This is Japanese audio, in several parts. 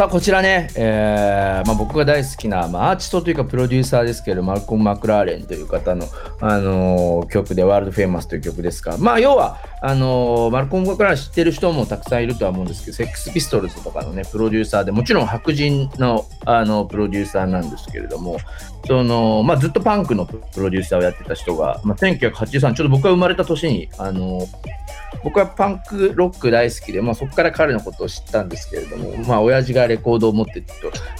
さあこちらね、えーまあ、僕が大好きな、まあ、アーティストというかプロデューサーですけどマルコム・マクラーレンという方の、あのー曲で「World's Famous」という曲ですがまあ要はあのーマルコム・マクラーレン知ってる人もたくさんいるとは思うんですけどセックス・ピストルズとかのねプロデューサーでもちろん白人のあのプロデューサーなんですけれどもその、まあ、ずっとパンクのプロデューサーをやってた人が、まあ、1983ちょうど僕が生まれた年にあのー僕はパンクロック大好きで、まあ、そこから彼のことを知ったんですけれども、まあ、親父がレコードを持ってた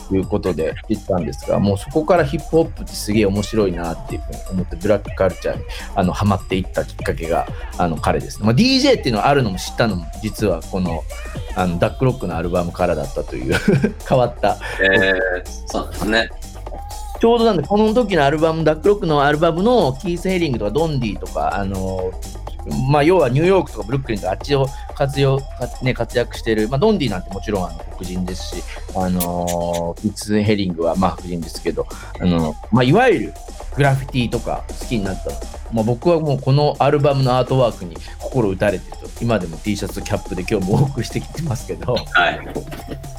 ということで知ったんですが、もうそこからヒップホップってすげえ面白いなっていうふうに思って、ブラックカルチャーにあのハマっていったきっかけがあの彼ですね。まあ、DJ っていうのはあるのも知ったのも、実はこのあのダックロックのアルバムからだったという 変わった。えー、そうですね。ちょうどなんで、この時のアルバム、ダックロックのアルバムのキース・ヘリングとかドンディとか、あのまあ、要はニューヨークとかブルックリンとかあっちを活用、ね、活躍している、まあ、ドンディなんてもちろんあの黒人ですし、あのー、ピッツ・ヘリングはまあ白人ですけど、あのまあ、いわゆるグラフィティとか好きになったまあ、僕はもうこのアルバムのアートワークに心打たれてると。今でも T シャツキャップで今日も多くしてきてますけど、はい、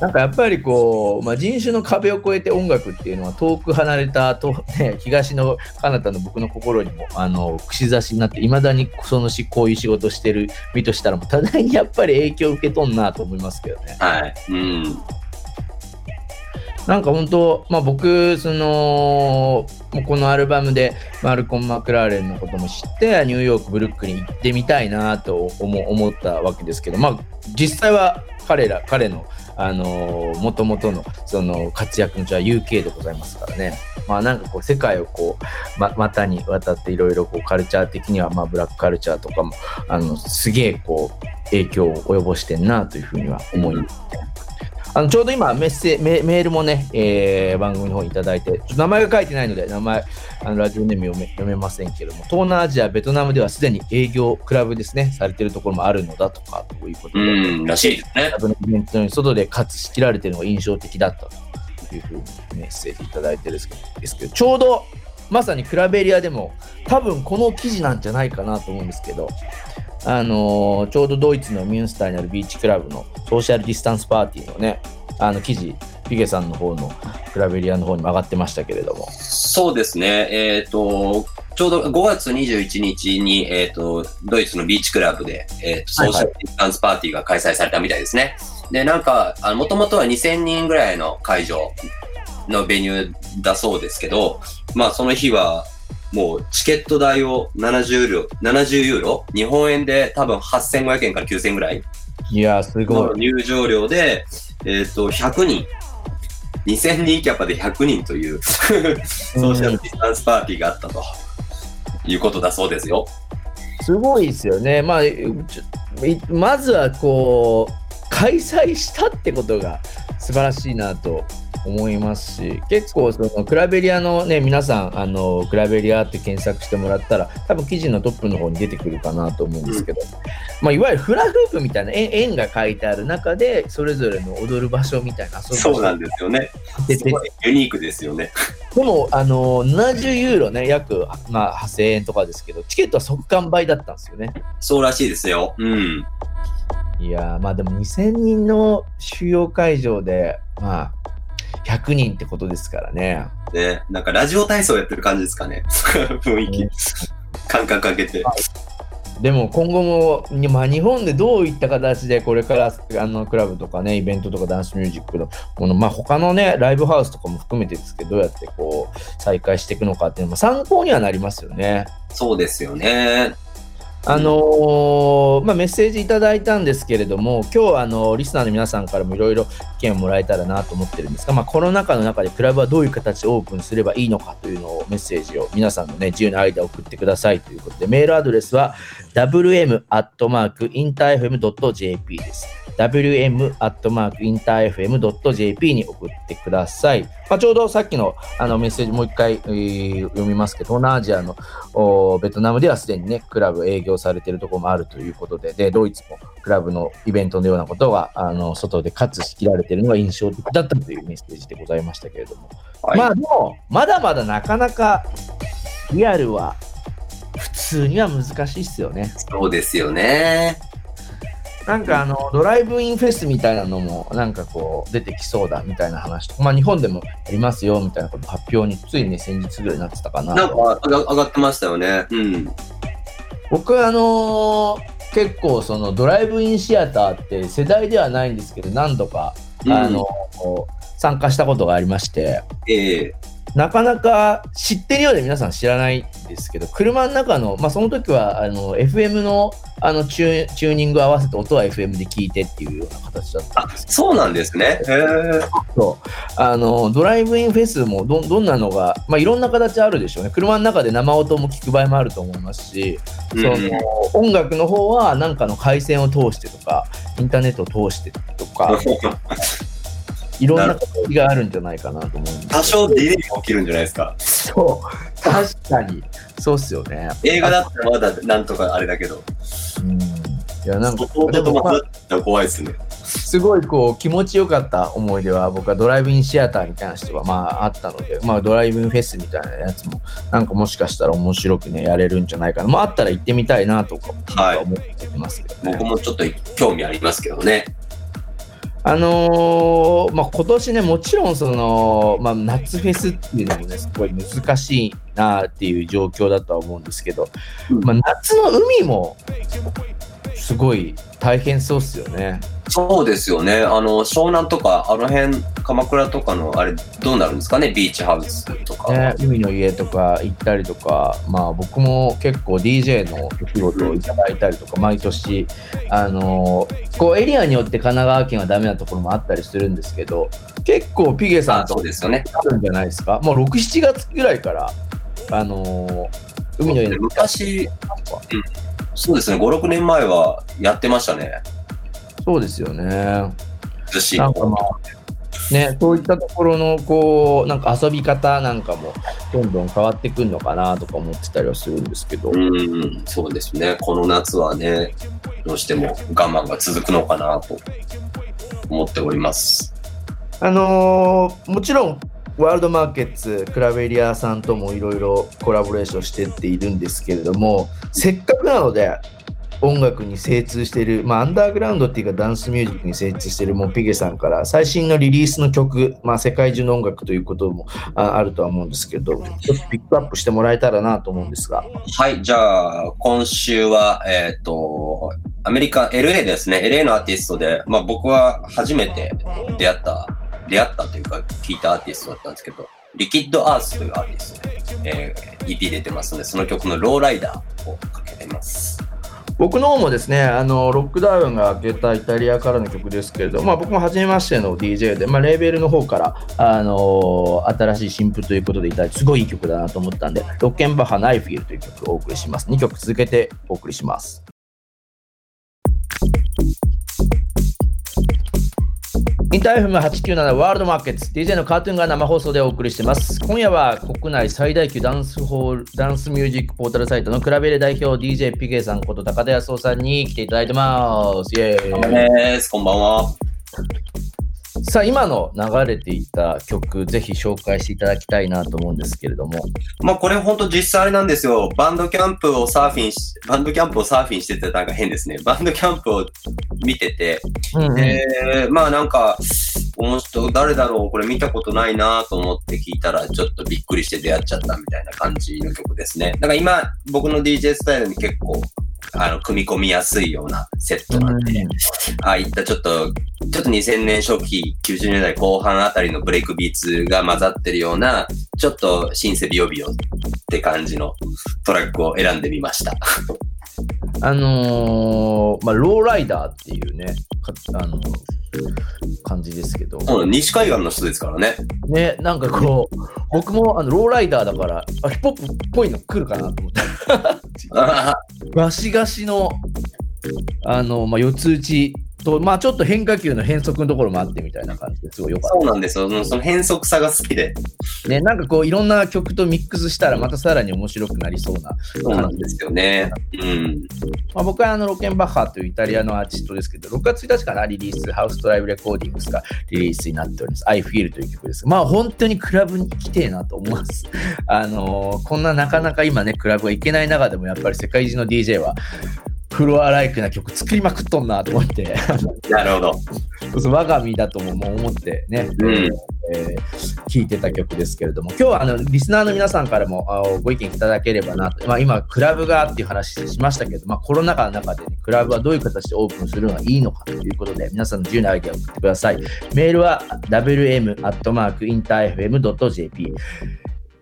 なんかやっぱりこう、まあ、人種の壁を越えて音楽っていうのは遠く離れたと、ね、東の彼方の僕の心にもあの串刺しになっていまだにそのしこういう仕事してる身としたらもう多大にやっぱり影響を受けとんなと思いますけどね。はい。うんなんか本当、まあ、僕、その、このアルバムでマルコン・マクラーレンのことも知って、ニューヨーク、ブルックリン行ってみたいなと思ったわけですけど、まあ、実際は彼ら、彼の、あのもともとのその活躍の地は UK でございますからね。まあなんかこう世界をこう、ま、股に渡っていろいろカルチャー的にはまあブラックカルチャーとかもあのすげえこう影響を及ぼしてんなというふうには思います、あのちょうど今メッセメ、メールもね、えー、番組の方にいただいて、名前が書いてないので、名前、あのラジオネーム読め読めませんけども、東南アジア、ベトナムではすでに営業、クラブですね、されてるところもあるのだとか、ということで、うんらしいですね。クラブのイベントに外で勝つしきられてるのが印象的だったというふうにメッセージいただいてるんですけど、ちょうどまさにクラベリアでも、多分この記事なんじゃないかなと思うんですけど、あのー、ちょうどドイツのミュンスターにあるビーチクラブのソーシャルディスタンスパーティーのね、あの記事、ピゲさんの方のクラベリアの方にも上がってましたけれども。そうですね、えっ、ー、と、ちょうど5月21日に、えっ、ー、と、ドイツのビーチクラブで、えっ、ー、と、ソーシャルディスタンスパーティーが開催されたみたいですね。はいはい、で、なんか、もともとは2000人ぐらいの会場のベニューだそうですけど、まあ、その日は、もうチケット代を70ユーロ、70ユーロ？日本円で多分8500円から9000円ぐらい？いやすごい。入場料で、えっ、ー、と、100人。2000人キャパで100人というソーシャルディスタンスパーティーがあったということだそうですよ。すごいですよね。まあ、まずはこう、開催したってことが素晴らしいなと思いますし結構そのクラベリアのね皆さんあのクラベリアって検索してもらったら多分記事のトップの方に出てくるかなと思うんですけど、うん、まあ、いわゆるフラフープみたいな円が書いてある中でそれぞれの踊る場所みたいなそうなんですよね。ユニークですよね。でもあの70ユーロね約、まあ、8000円とかですけどチケットは即完売だったんですよね。そうらしいですよ。うんいやまあでも2000人の収容会場でまあ100人ってことですからね。ね、なんかラジオ体操やってる感じですかね。雰囲気。感覚かけて。でも今後も、まあ、日本でどういった形でこれからあのクラブとかねイベントとかダンスミュージックのこの、まあ、他のねライブハウスとかも含めてですけどどうやってこう再開していくのかっていうのも参考にはなりますよね。そうですよね。あのー、まあ、メッセージいただいたんですけれども、今日あのリスナーの皆さんからもいろいろ意見をもらえたらなと思ってるんですが、まあ、コロナ禍の中でクラブはどういう形でオープンすればいいのかというのをメッセージを皆さんの、ね、自由な間送ってくださいということで、メールアドレスは wm.interfm.jp です。wm.interfm.jp に送ってください。まあ、ちょうどさっきのあのメッセージもう一回、えー、読みますけど、東南アジアのベトナムではすでにね、クラブ営業されているところもあるということで、で、ドイツもクラブのイベントのようなことが、あの、外で活しきられているのが印象的だったというメッセージでございましたけれども。はい、まあでも、まだまだなかなかリアルは普通には難しいっすよね。そうですよね。なんかあの、ドライブインフェスみたいなのも、なんかこう、出てきそうだみたいな話とか、まあ日本でもありますよみたいなこと発表に、ついね、先日ぐらいになってたかな。なんか上がってましたよね。うん。僕あのー結構そのドライブインシアターって世代ではないんですけど、何度か、うんあの参加したことがありまして、ええなかなか知ってるようで皆さん知らないんですけど、車の中の、まあ、その時はあの FM のあのチューチューニング合わせて音は FM で聞いてっていうような形だったんですけそうなんですね。へえど、あのドライブインフェスもどどんなのが、まあ、いろんな形あるでしょうね。車の中で生音も聞く場合もあると思いますし、その音楽の方は何かの回線を通してとか、インターネットを通してとか、いろんな形があるんじゃないかなと思う多少ディレイが起きるんじゃないですか。そう、確かに、そうっすよね。映画だったらまだなんとかあれだけど、うん、いや、なんか、怖いですね。すごいこう気持ちよかった思い出は僕はドライブインシアターに関してはまああったので、まあドライブインフェスみたいなやつもなんかもしかしたら面白くねやれるんじゃないかな。まああったら行ってみたいなとかはい思ってますけどね。僕もちょっと興味ありますけどね。あのーまあ今年ねもちろんその、まあ、夏フェスっていうのもねすごい難しいなっていう状況だとは思うんですけど、うんまあ夏の海もすごい大変そうっすよね。そうですよね。あの、湘南とか、あの辺、鎌倉とかの、あれ、どうなるんですかね、ビーチハウスとか。ね、海の家とか行ったりとか、まあ、僕も結構 DJ のお仕事をいただいたりとか、毎年、あのーこうエリアによって神奈川県はダメなところもあったりするんですけど、結構ピゲさんあとそうですよね。あるんじゃないですか？もう6、7月ぐらいから、あのー海の家で昔、うんそうですね、5、6年前はやってましたね。そうですよね。なんかまあ、ね、そういったところの、こう、なんか遊び方なんかも、どんどん変わってくるのかなとか思ってたりはするんですけど。うん、そうですね。この夏はね、どうしても我慢が続くのかなと思っております。あのーもちろん、ワールドマーケッツ、クラブエリアさんともいろいろコラボレーションしてっているんですけれども、せっかくなので、音楽に精通してる、まあ、アンダーグラウンドっていうかダンスミュージックに精通してるもうピゲさんから最新のリリースの曲、まあ、世界中の音楽ということもあるとは思うんですけど、ちょっとピックアップしてもらえたらなと思うんですが。はい、じゃあ、今週は、えっ、と、アメリカ、LA ですね。LA のアーティストで、まあ僕は初めて出会った、出会ったというか、聞いたアーティストだったんですけど、リキッドアースというアーティストで、えー EP 出てますので、その曲のローライダーをかけてます。僕の方もですね、あのロックダウンが明けたイタリアからの曲ですけれど、まあ、僕も初めましての DJ で、まあ、レーベルの方から、あの新しい新譜ということでいただいて、すごいいい曲だなと思ったんで、ロッケンバッハ・ナイフィールという曲をお送りします。2曲続けてお送りします。インターフム897ワールドマーケッツ DJ のカートゥーンが生放送でお送りしてます。今夜は国内最大級ダンスホール、ダンスミュージックポータルサイトのクラベレ代表 DJ ピゲさんこと高田康夫さんに来ていただいてます。イェーイ。こんばんは。さあ、今の流れていた曲、ぜひ紹介していただきたいなと思うんですけれども。まあこれ本当実際あれなんですよ。バンドキャンプをサーフィンし、バンドキャンプをサーフィンしててなんか変ですね。バンドキャンプを見てて、うんうんで、まあなんか、この人誰だろうこれ見たことないなと思って聞いたらちょっとびっくりして出会っちゃったみたいな感じの曲ですね。だから今僕の DJ スタイルに結構あの組み込みやすいようなセットなんで、ああいったちょっと、ちょっと2000年初期、90年代後半あたりのブレイクビーツが混ざってるような、ちょっとシンセビヨビヨって感じのトラックを選んでみました。あのーまあ、ローライダーっていうね、かあの感じですけど、うん西海岸の人ですからね。ね、なんかこう、僕もあのローライダーだから、あヒップホップっぽいの来るかなと思って。あガシガシの、あの、まあ、四つ打ちと、まあ、ちょっと変化球の変則のところもあってみたいな感じですごいよかっそうなんですよ。うんその変則さが好きで。た。ね、なんかこう、いろんな曲とミックスしたら、またさらに面白くなりそうな。そうなんですよね。うん。まあ、僕はあの、ロケンバッハというイタリアのアーティストですけど、6月1日かな、リリース、ハウスドライブレコーディングスがリリースになっております。I Feel という曲です。まあ、本当にクラブに行きてえなと思います。あのーこんななかなか今ね、クラブが行けない中でも、やっぱり世界中の DJ は、プフロアライクな曲作りまくっとんなと思って、なるほど。そうそう我が身だとも思ってね、うんえー聞いてた曲ですけれども、今日はあのリスナーの皆さんからもあご意見いただければなと、まあ、今、クラブがっていう話しましたけど、まあ、コロナ禍の中で、ね、クラブはどういう形でオープンするのがいいのかということで、皆さんの自由なアイデアを送ってください。メールは wm.interfm.jp。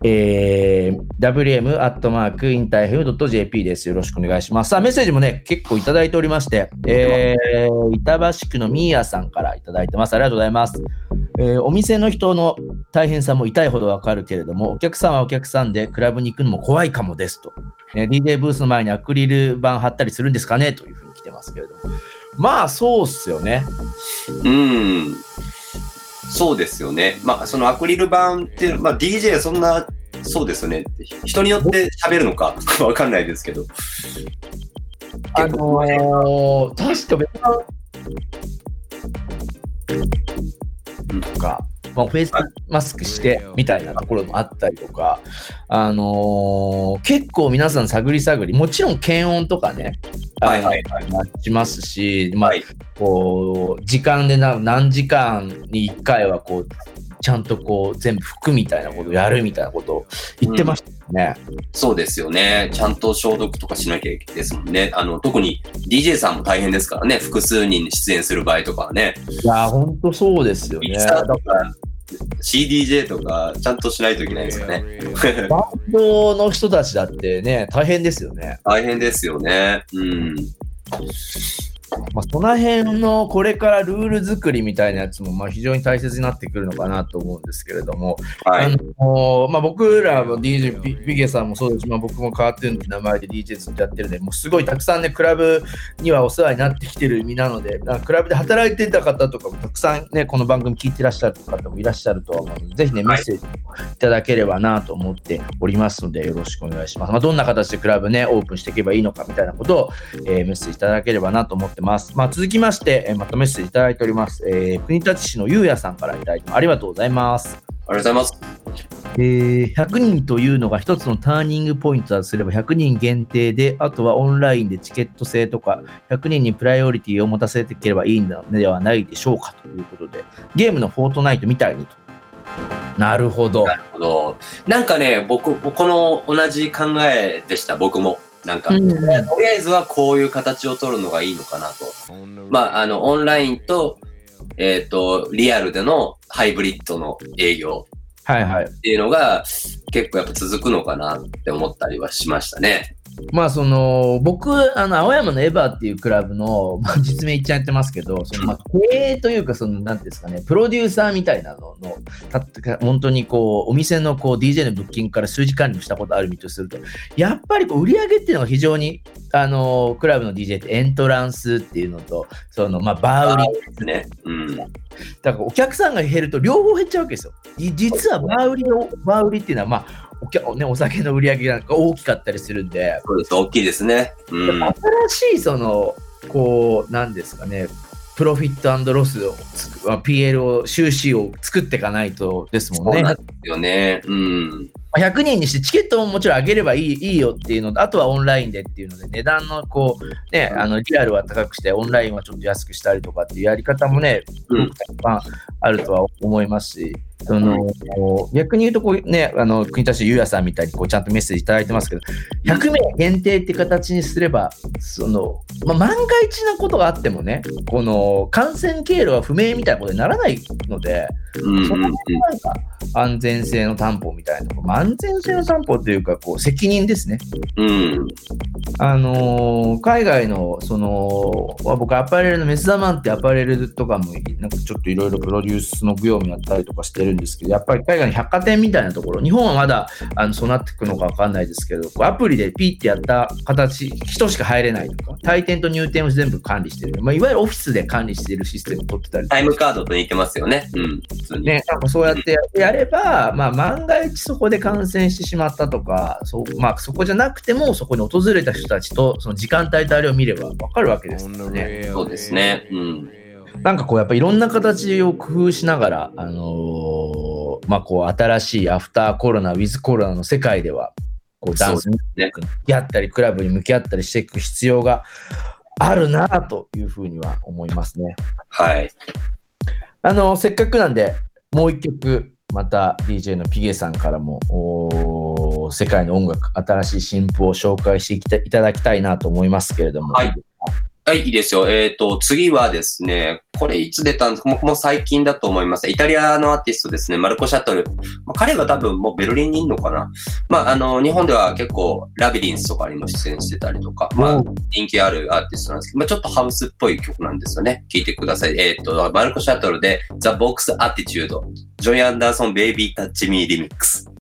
えー、wm.interfm.jp です。よろしくお願いします。さあ、メッセージもね、結構いただいておりまして、えー、板橋区のミーヤさんからいただいてます。ありがとうございます。えーお店の人の大変さも痛いほどわかるけれども、お客さんはお客さんでクラブに行くのも怖いかもですと。ね DJ ブースの前にアクリル板貼ったりするんですかねというふうに来てますけれども。まあ、そうっすよね。うん。そうですよね。まあ、そのアクリル板っていう、まあ、DJ そんな、そうですよね。人によって喋るのか わかんないですけど。あのー、確か別とか、まあ、フェイスマスクしてみたいなところもあったりとか、あのー結構皆さん探り探り、もちろん検温とかね、はいはいはいあのしますし、まあはい。こう時間でな何時間に1回はこうちゃんとこう全部拭くみたいなことをやるみたいなことを言ってましたよね。そうですよね。ちゃんと消毒とかしなきゃいけないですもんね。あの、特に DJ さんも大変ですからね。複数人出演する場合とかはね。いやー、ほんとそうですよね。ミキサーとか CDJ とかちゃんとしないといけないですよね。バンドの人たちだってね、大変ですよね。大変ですよね。うん。まあ、その辺のこれからルール作りみたいなやつもまあ非常に大切になってくるのかなと思うんですけれども、あはい。のまあ、僕らも DJ ビビゲさんもそうですし、まあ、僕も変わってるって名前で DJ ずっとやってるんで、もうすごいたくさんね、クラブにはお世話になってきてる身なので、あクラブで働いてた方とかもたくさんね、この番組聞いてらっしゃる方もいらっしゃるとは思うので、ぜひね、メはいッセージいただければなと思っておりますので、よろしくお願いします。まあ、どんな形でクラブね、オープンしていけばいいのかみたいなことを、えーメッセージいただければなと思ってます。まあ、続きまして、えーまたメッセージいただいております。えー国立市のゆうやさんからいただいてありがとうございます。ありがとうございます。えー100人というのが一つのターニングポイントだとすれば100人限定で、あとはオンラインでチケット制とか、100人にプライオリティを持たせていければいいのではないでしょうかということで、ゲームのフォートナイトみたいにと。なるほど。なるほど。なんかね、僕、この同じ考えでした、僕も。なんか、うんとりあえずはこういう形を取るのがいいのかなと。まあ、あの、オンラインと、えっ、と、リアルでのハイブリッドの営業はいはい。っていうのが結構やっぱ続くのかなって思ったりはしましたね。まあその僕あの青山のエバーっていうクラブの、まあ、実名言っちゃってますけどそのまあ経営というかそのなんですかねプロデューサーみたいなののた本当にこうお店のこう DJ のブッキングから数字管理をしたことある身とするとやっぱりこう売り上げっていうのが非常にあのクラブの DJ ってエントランスっていうのとそのまあバー売りですね。うん。だからお客さんが減ると両方減っちゃうわけですよ。い実はバー売りのバー売りっていうのはまあお客ね、お酒の売り上げが大きかったりするんで、そうです。大きいですね。うん。新しいそのこうなんですかねプロフィットロスを PL を収支を作っていかないとですもんね。そうですよね。うん。まあ100人にしてチケットももちろん上げればいいいいよっていうのとあとはオンラインでっていうので値段のこうねあのリアルは高くしてオンラインはちょっと安くしたりとかっていうやり方もねうんあるとは思いますし、その逆に言うとこう、ね、あの国立ゆうやさんみたいにこうちゃんとメッセージいただいてますけど、100名限定って形にすれば、そのまあ、万が一なことがあってもね、この感染経路は不明みたいなことにならないので、そのなんか安全性の担保みたいなところ、まあ安全性の担保というか、こう責任ですね。うん。あのー海外の、その、まあ僕、アパレルのメスダマンってアパレルとかも、なんかちょっといろいろプロデュースの業務やったりとかしてるんですけど、やっぱり海外の百貨店みたいなところ、日本はまだ、あの、そうなっていくのかわかんないですけど、アプリでピッてやった形、人しか入れないとか、退店と入店を全部管理してる。まあ、いわゆるオフィスで管理しているシステムを取ってたりタイムカードと似てますよね。うん。普通に。ね、なんかそうやってやれば、まあ、万が一そこで感染してしまったとか、そうまあ、そこじゃなくても、そこに訪れた人たちと、その時間帯とあれを見れば分かるわけですからね。そうですね。うん。なんかこう、やっぱいろんな形を工夫しながら、あのーまあ、こう、新しいアフターコロナ、ウィズコロナの世界では、こうダンスに向き合ったり、クラブに向き合ったりしていく必要があるなというふうには思いますね。はい。あの、せっかくなんで、もう一曲、また DJ のピゲさんからも、お世界の音楽、新しい新譜を紹介していきたいただきたいなと思いますけれども。はい。はい、いいですよ。えっ、と、次はですね、これいつ出たんです？かもう最近だと思います。イタリアのアーティストですね、マルコ・シャトル。まあ、彼は多分もうベルリンにいるのかな。まあ、あの、日本では結構ラビリンスとかにも出演してたりとか、まあ、人気あるアーティストなんですけど、まあ、ちょっとハウスっぽい曲なんですよね。聴いてください。えっ、と、マルコ・シャトルで The Vox Attitude、Joey Anderson Baby Touch Me Remix。